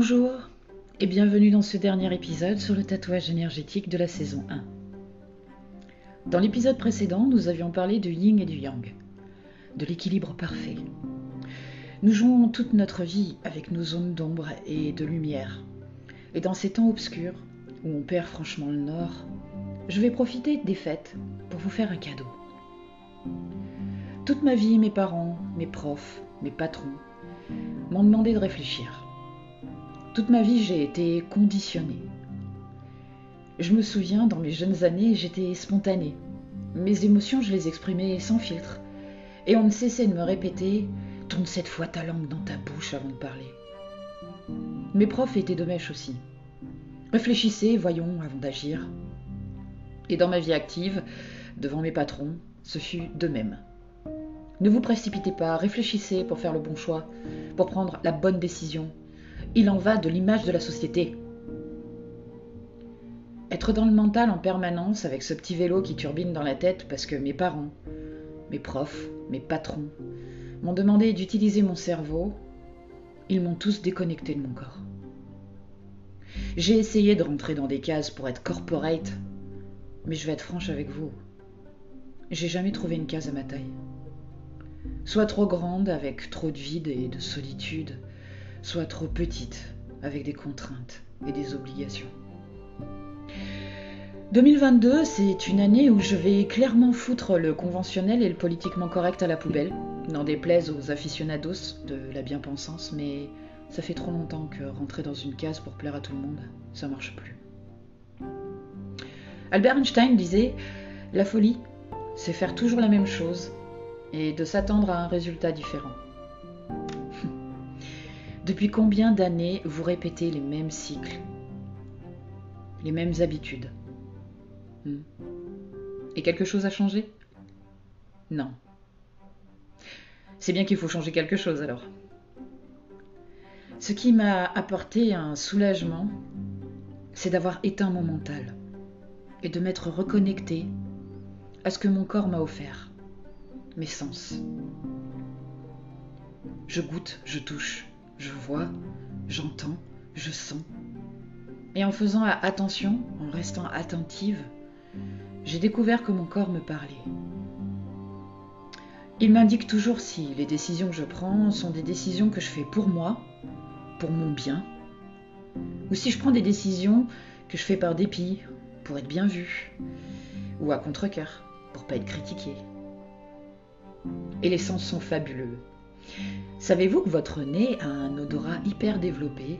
Bonjour et bienvenue dans ce dernier épisode sur le tatouage énergétique de la saison 1. Dans l'épisode précédent, nous avions parlé du yin et du yang, de l'équilibre parfait. Nous jouons toute notre vie avec nos zones d'ombre et de lumière. Et dans ces temps obscurs, où on perd franchement le nord, je vais profiter des fêtes pour vous faire un cadeau. Toute ma vie, mes parents, mes profs, mes patrons m'ont demandé de réfléchir. Toute ma vie, j'ai été conditionnée. Je me souviens, dans mes jeunes années, j'étais spontanée. Mes émotions, je les exprimais sans filtre. Et on ne cessait de me répéter Tourne cette fois ta langue dans ta bouche avant de parler. Mes profs étaient de mèche aussi. Réfléchissez, voyons, avant d'agir. Et dans ma vie active, devant mes patrons, ce fut de même. Ne vous précipitez pas, réfléchissez pour faire le bon choix, pour prendre la bonne décision. Il en va de l'image de la société. Être dans le mental en permanence avec ce petit vélo qui turbine dans la tête parce que mes parents, mes profs, mes patrons m'ont demandé d'utiliser mon cerveau, ils m'ont tous déconnecté de mon corps. J'ai essayé de rentrer dans des cases pour être corporate, mais je vais être franche avec vous. J'ai jamais trouvé une case à ma taille. Soit trop grande avec trop de vide et de solitude, soit trop petite avec des contraintes et des obligations. 2022, c'est une année où je vais clairement foutre le conventionnel et le politiquement correct à la poubelle, n'en déplaise aux aficionados de la bien-pensance, mais ça fait trop longtemps que rentrer dans une case pour plaire à tout le monde, ça marche plus. Albert Einstein disait La folie, c'est faire toujours la même chose et de s'attendre à un résultat différent. Depuis combien d'années vous répétez les mêmes cycles, les mêmes habitudes Hmm. Et quelque chose a changé? Non. C'est bien qu'il faut changer quelque chose alors. Ce qui m'a apporté un soulagement, c'est d'avoir éteint mon mental et de m'être reconnecté à ce que mon corps m'a offert, mes sens. Je goûte, je touche, je vois, j'entends, je sens. Et en faisant attention, en restant attentive, j'ai découvert que mon corps me parlait. Il m'indique toujours si les décisions que je prends sont des décisions que je fais pour moi, pour mon bien, ou si je prends des décisions que je fais par dépit, pour être bien vu, ou à contre-coeur, pour pas être critiqué. Et les sens sont fabuleux. Savez-vous que votre nez a un odorat hyper développé?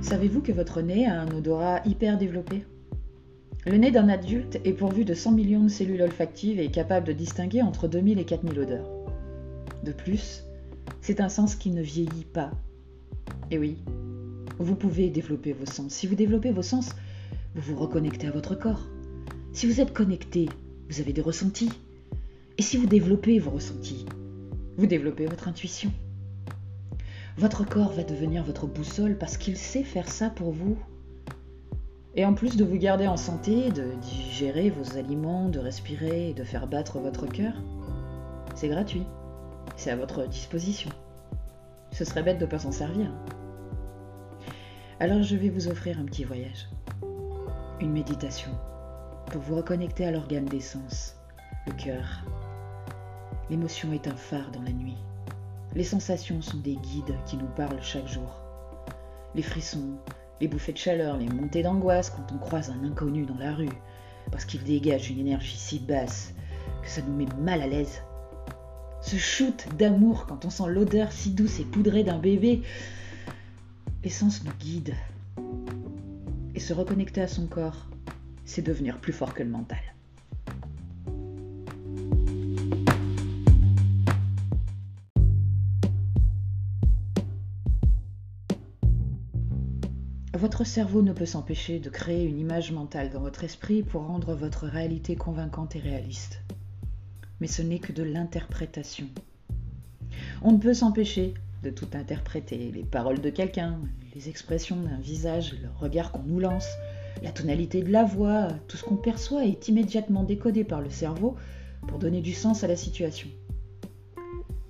Savez-vous que votre nez a un odorat hyper développé? Le nez d'un adulte est pourvu de 100 millions de cellules olfactives et est capable de distinguer entre 2000 et 4000 odeurs. De plus, c'est un sens qui ne vieillit pas. Et oui, vous pouvez développer vos sens. Si vous développez vos sens, vous vous reconnectez à votre corps. Si vous êtes connecté, vous avez des ressentis. Et si vous développez vos ressentis, vous développez votre intuition. Votre corps va devenir votre boussole parce qu'il sait faire ça pour vous. Et en plus de vous garder en santé, de digérer vos aliments, de respirer et de faire battre votre cœur, c'est gratuit. C'est à votre disposition. Ce serait bête de ne pas s'en servir. Alors je vais vous offrir un petit voyage. Une méditation pour vous reconnecter à l'organe des sens, le cœur. L'émotion est un phare dans la nuit. Les sensations sont des guides qui nous parlent chaque jour. Les frissons, les bouffées de chaleur, les montées d'angoisse quand on croise un inconnu dans la rue, parce qu'il dégage une énergie si basse que ça nous met mal à l'aise. Ce shoot d'amour quand on sent l'odeur si douce et poudrée d'un bébé. L'essence nous guide. Et se reconnecter à son corps, c'est devenir plus fort que le mental. Votre cerveau ne peut s'empêcher de créer une image mentale dans votre esprit pour rendre votre réalité convaincante et réaliste. Mais ce n'est que de l'interprétation. On ne peut s'empêcher de tout interpréter, les paroles de quelqu'un, les expressions d'un visage, le regard qu'on nous lance, la tonalité de la voix, tout ce qu'on perçoit est immédiatement décodé par le cerveau pour donner du sens à la situation.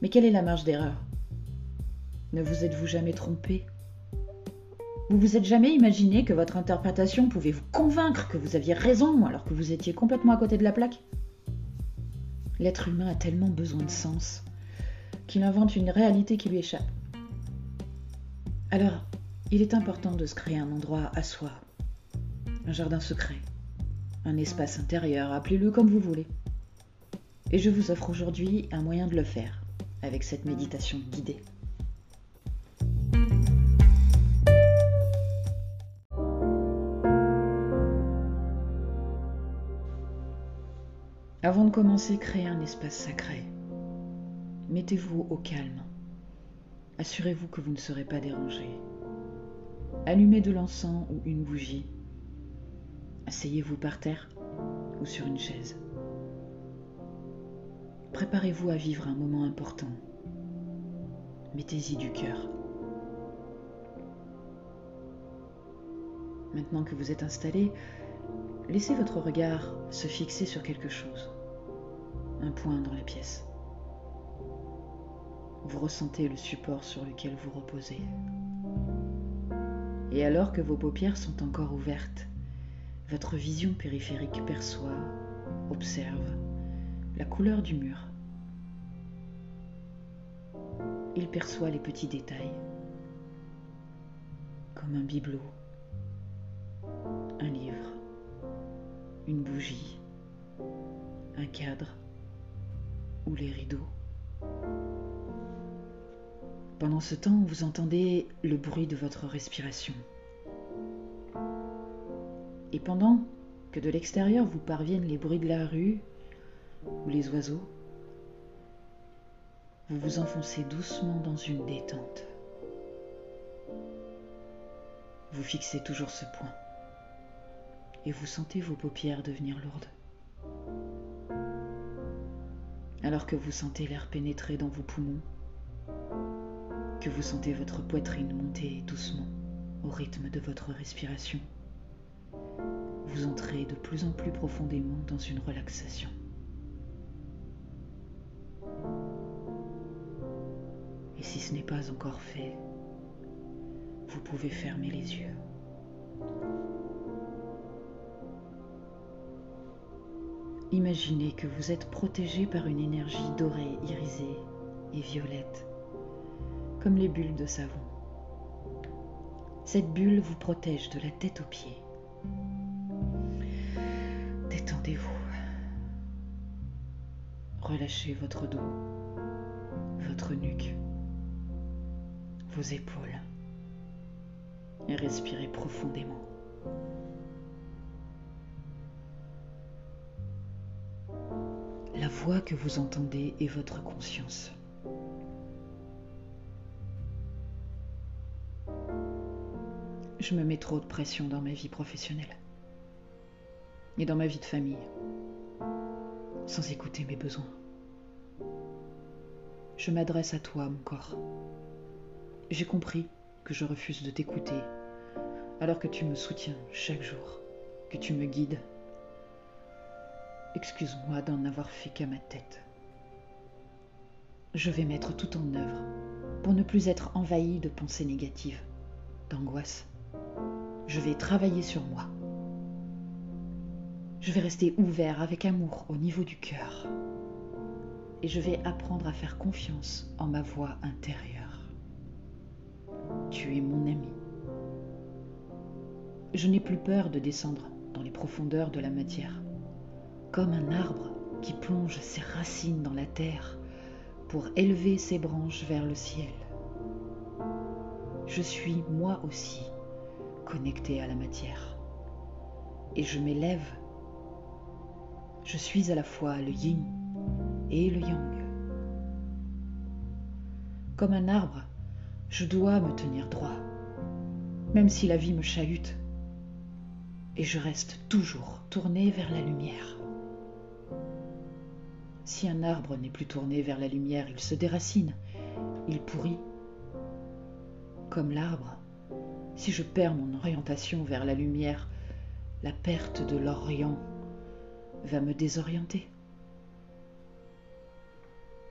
Mais quelle est la marge d'erreur? Ne vous êtes-vous jamais trompé? Vous vous êtes jamais imaginé que votre interprétation pouvait vous convaincre que vous aviez raison alors que vous étiez complètement à côté de la plaque? L'être humain a tellement besoin de sens qu'il invente une réalité qui lui échappe. Alors, il est important de se créer un endroit à soi, un jardin secret, un espace intérieur, appelez-le comme vous voulez. Et je vous offre aujourd'hui un moyen de le faire avec cette méditation guidée. Avant de commencer, créez un espace sacré. Mettez-vous au calme. Assurez-vous que vous ne serez pas dérangé. Allumez de l'encens ou une bougie. Asseyez-vous par terre ou sur une chaise. Préparez-vous à vivre un moment important. Mettez-y du cœur. Maintenant que vous êtes installé, laissez votre regard se fixer sur quelque chose, un point dans la pièce. Vous ressentez le support sur lequel vous reposez. Et alors que vos paupières sont encore ouvertes, votre vision périphérique perçoit, observe la couleur du mur. Il perçoit les petits détails, comme un bibelot, un livre, une bougie, un cadre ou les rideaux. Pendant ce temps, vous entendez le bruit de votre respiration. Et pendant que de l'extérieur vous parviennent les bruits de la rue ou les oiseaux, vous vous enfoncez doucement dans une détente. Vous fixez toujours ce point et vous sentez vos paupières devenir lourdes. Alors que vous sentez l'air pénétrer dans vos poumons, que vous sentez votre poitrine monter doucement au rythme de votre respiration. Vous entrez de plus en plus profondément dans une relaxation. Et si ce n'est pas encore fait, vous pouvez fermer les yeux. Imaginez que vous êtes protégé par une énergie dorée, irisée et violette comme les bulles de savon. Cette bulle vous protège de la tête aux pieds. Détendez-vous. Relâchez votre dos, votre nuque, vos épaules et respirez profondément. La voix que vous entendez est votre conscience. Je me mets trop de pression dans ma vie professionnelle et dans ma vie de famille, sans écouter mes besoins. Je m'adresse à toi, mon corps. J'ai compris que je refuse de t'écouter, alors que tu me soutiens chaque jour, que tu me guides. Excuse-moi d'en avoir fait qu'à ma tête. Je vais mettre tout en œuvre pour ne plus être envahi de pensées négatives, d'angoisse je vais travailler sur moi. Je vais rester ouvert avec amour au niveau du cœur. Et je vais apprendre à faire confiance en ma voix intérieure. Tu es mon ami. Je n'ai plus peur de descendre dans les profondeurs de la matière, comme un arbre qui plonge ses racines dans la terre pour élever ses branches vers le ciel. Je suis moi aussi connecté à la matière. Et je m'élève. Je suis à la fois le yin et le yang. Comme un arbre, je dois me tenir droit, même si la vie me chahute. Et je reste toujours tourné vers la lumière. Si un arbre n'est plus tourné vers la lumière, il se déracine, il pourrit. Comme l'arbre, si je perds mon orientation vers la lumière, la perte de l'Orient va me désorienter.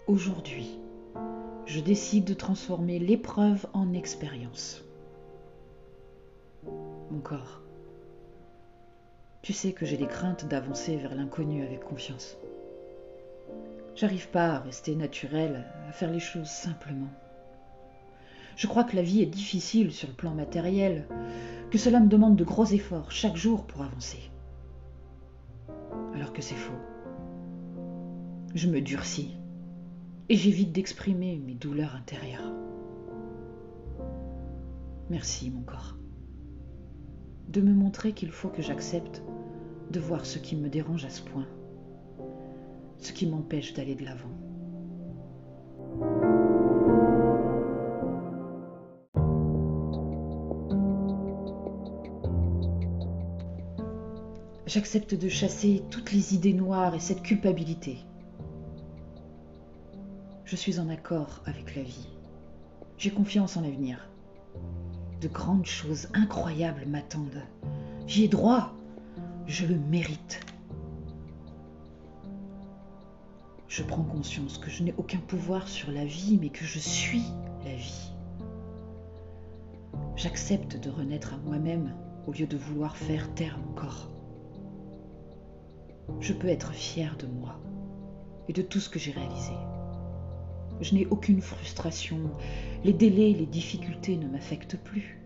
Aujourd'hui, je décide de transformer l'épreuve en expérience. Mon corps, tu sais que j'ai des craintes d'avancer vers l'inconnu avec confiance. J'arrive pas à rester naturel, à faire les choses simplement. Je crois que la vie est difficile sur le plan matériel, que cela me demande de gros efforts chaque jour pour avancer. Alors que c'est faux. Je me durcis et j'évite d'exprimer mes douleurs intérieures. Merci mon corps. De me montrer qu'il faut que j'accepte de voir ce qui me dérange à ce point, ce qui m'empêche d'aller de l'avant. J'accepte de chasser toutes les idées noires et cette culpabilité. Je suis en accord avec la vie. J'ai confiance en l'avenir. De grandes choses incroyables m'attendent. J'y ai droit. Je le mérite. Je prends conscience que je n'ai aucun pouvoir sur la vie, mais que je suis la vie. J'accepte de renaître à moi-même au lieu de vouloir faire taire mon corps je peux être fière de moi et de tout ce que j'ai réalisé. Je n'ai aucune frustration, les délais, les difficultés ne m'affectent plus.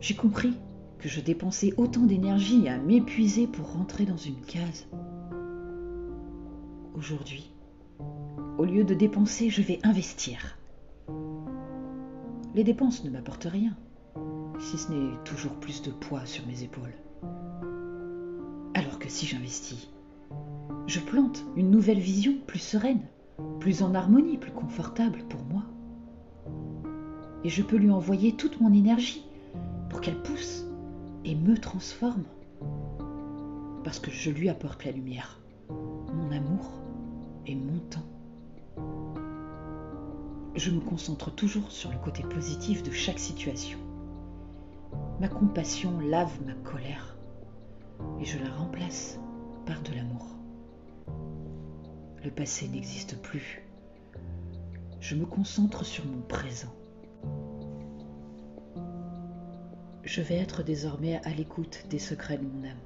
J'ai compris que je dépensais autant d'énergie à m'épuiser pour rentrer dans une case. Aujourd'hui, au lieu de dépenser, je vais investir. Les dépenses ne m'apportent rien, si ce n'est toujours plus de poids sur mes épaules si j'investis, je plante une nouvelle vision plus sereine, plus en harmonie, plus confortable pour moi. Et je peux lui envoyer toute mon énergie pour qu'elle pousse et me transforme. Parce que je lui apporte la lumière, mon amour et mon temps. Je me concentre toujours sur le côté positif de chaque situation. Ma compassion lave ma colère et je la remplace par de l'amour. Le passé n'existe plus. Je me concentre sur mon présent. Je vais être désormais à l'écoute des secrets de mon âme.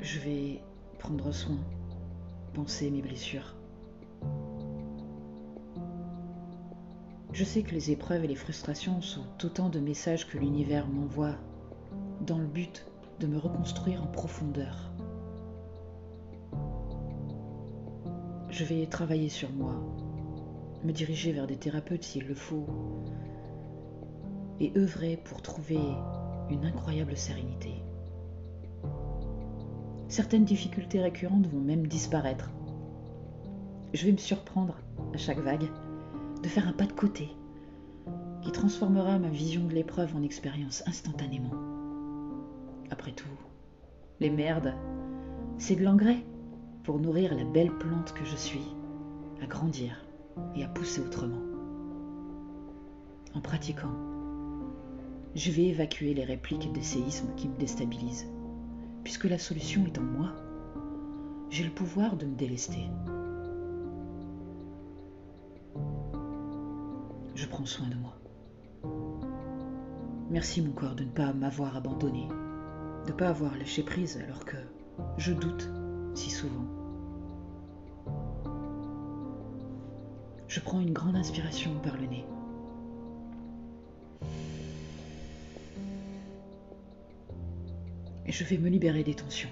Je vais prendre soin, penser mes blessures. Je sais que les épreuves et les frustrations sont autant de messages que l'univers m'envoie dans le but de me reconstruire en profondeur. Je vais travailler sur moi, me diriger vers des thérapeutes s'il le faut, et œuvrer pour trouver une incroyable sérénité. Certaines difficultés récurrentes vont même disparaître. Je vais me surprendre à chaque vague de faire un pas de côté qui transformera ma vision de l'épreuve en expérience instantanément. Après tout, les merdes, c'est de l'engrais pour nourrir la belle plante que je suis, à grandir et à pousser autrement. En pratiquant, je vais évacuer les répliques des séismes qui me déstabilisent, puisque la solution est en moi. J'ai le pouvoir de me délester. Je prends soin de moi. Merci mon corps de ne pas m'avoir abandonné de ne pas avoir lâché prise alors que je doute si souvent. Je prends une grande inspiration par le nez. Et je vais me libérer des tensions.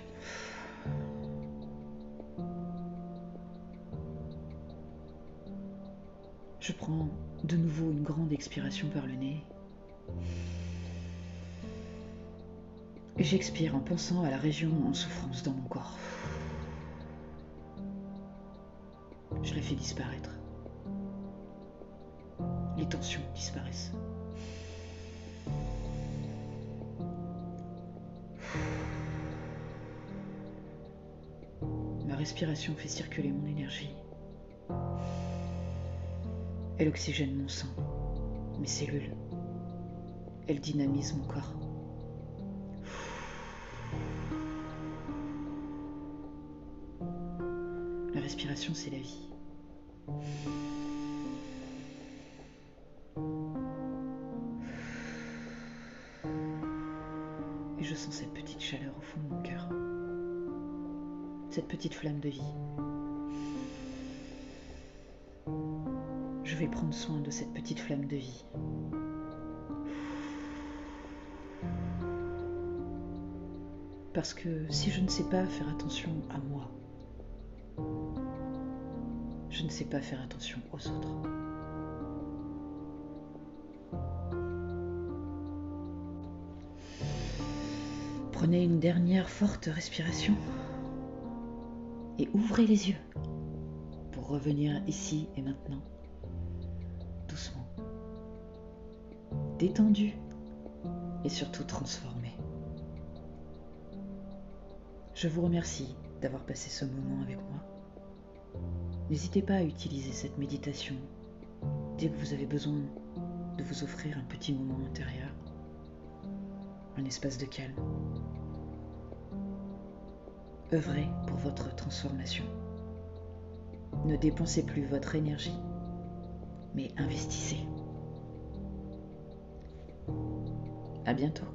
Je prends de nouveau une grande expiration par le nez. J'expire en pensant à la région en souffrance dans mon corps. Je la fais disparaître. Les tensions disparaissent. Ma respiration fait circuler mon énergie. Elle oxygène mon sang, mes cellules. Elle dynamise mon corps. Respiration, c'est la vie. Et je sens cette petite chaleur au fond de mon cœur. Cette petite flamme de vie. Je vais prendre soin de cette petite flamme de vie. Parce que si je ne sais pas faire attention à moi, je ne sais pas faire attention aux autres. Prenez une dernière forte respiration et ouvrez les yeux pour revenir ici et maintenant, doucement, détendu et surtout transformé. Je vous remercie d'avoir passé ce moment avec moi. N'hésitez pas à utiliser cette méditation dès que vous avez besoin de vous offrir un petit moment intérieur, un espace de calme. Œuvrez pour votre transformation. Ne dépensez plus votre énergie, mais investissez. À bientôt.